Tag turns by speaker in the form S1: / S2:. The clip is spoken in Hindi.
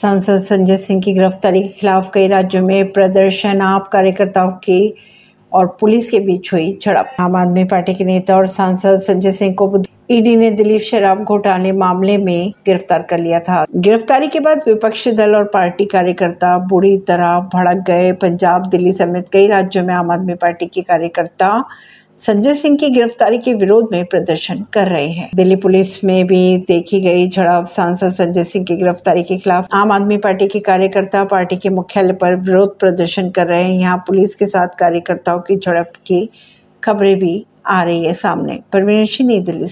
S1: सांसद संजय सिंह की गिरफ्तारी के खिलाफ कई राज्यों में प्रदर्शन, आप कार्यकर्ताओं की और पुलिस के बीच हुई झड़प। आम आदमी पार्टी के नेता और सांसद संजय सिंह को ईडी ने दिलीप शराब घोटाले मामले में गिरफ़्तार कर लिया था। गिरफ्तारी के बाद विपक्षी दल और पार्टी कार्यकर्ता बुरी तरह भड़क गए। पंजाब, दिल्ली समेत कई राज्यों में आम आदमी पार्टी के कार्यकर्ता संजय सिंह की गिरफ्तारी के विरोध में प्रदर्शन कर रहे हैं। दिल्ली पुलिस में भी देखी गई झड़प। सांसद संजय सिंह की गिरफ्तारी के खिलाफ आम आदमी पार्टी के कार्यकर्ता, पार्टी के मुख्यालय पर विरोध प्रदर्शन कर रहे हैं। यहाँ पुलिस के साथ कार्यकर्ताओं की झड़प की खबरें भी आ रही है सामने। परवीन सिंह, नई दिल्ली